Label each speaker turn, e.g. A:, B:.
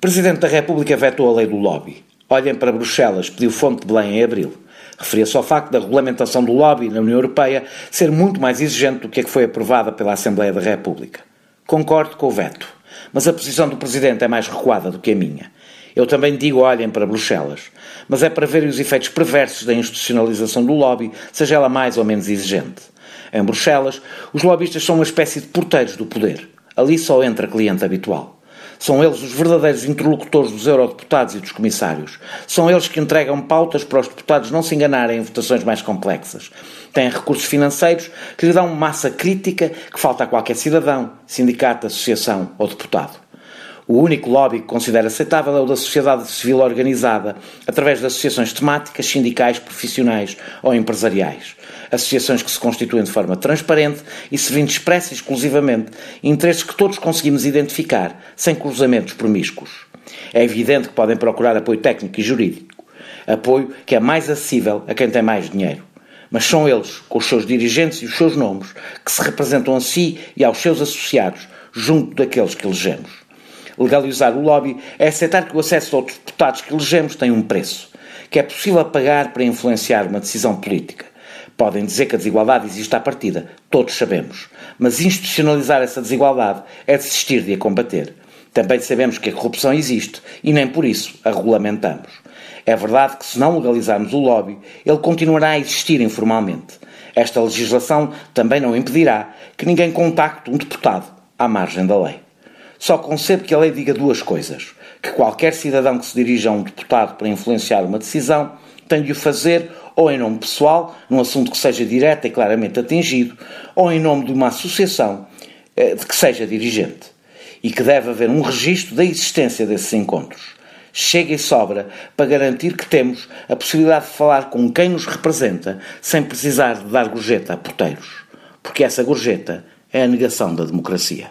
A: Presidente da República vetou a lei do lobby. Olhem para Bruxelas, pediu fonte de Belém em abril. Referia-se ao facto da regulamentação do lobby na União Europeia ser muito mais exigente do que a que foi aprovada pela Assembleia da República. Concordo com o veto, mas a posição do Presidente é mais recuada do que a minha. Eu também digo olhem para Bruxelas, mas é para verem os efeitos perversos da institucionalização do lobby, seja ela mais ou menos exigente. Em Bruxelas, os lobistas são uma espécie de porteiros do poder. Ali só entra cliente habitual. São eles os verdadeiros interlocutores dos eurodeputados e dos comissários. São eles que entregam pautas para os deputados não se enganarem em votações mais complexas. Têm recursos financeiros que lhe dão massa crítica que falta a qualquer cidadão, sindicato, associação ou deputado. O único lobby que considera aceitável é o da sociedade civil organizada, através de associações temáticas, sindicais, profissionais ou empresariais. Associações que se constituem de forma transparente e servindo expressa exclusivamente interesses que todos conseguimos identificar, sem cruzamentos promíscuos. É evidente que podem procurar apoio técnico e jurídico. Apoio que é mais acessível a quem tem mais dinheiro. Mas são eles, com os seus dirigentes e os seus nomes, que se representam a si e aos seus associados, junto daqueles que elegemos. Legalizar o lobby é aceitar que o acesso aos deputados que elegemos tem um preço, que é possível pagar para influenciar uma decisão política. Podem dizer que a desigualdade existe à partida, todos sabemos. Mas institucionalizar essa desigualdade é desistir de a combater. Também sabemos que a corrupção existe e nem por isso a regulamentamos. É verdade que, se não legalizarmos o lobby, ele continuará a existir informalmente. Esta legislação também não impedirá que ninguém contacte um deputado à margem da lei. Só concebo que a lei diga duas coisas: que qualquer cidadão que se dirija a um deputado para influenciar uma decisão tem de o fazer ou em nome pessoal, num assunto que seja direto e claramente atingido, ou em nome de uma associação eh, de que seja dirigente. E que deve haver um registro da existência desses encontros. Chega e sobra para garantir que temos a possibilidade de falar com quem nos representa sem precisar de dar gorjeta a porteiros. Porque essa gorjeta é a negação da democracia.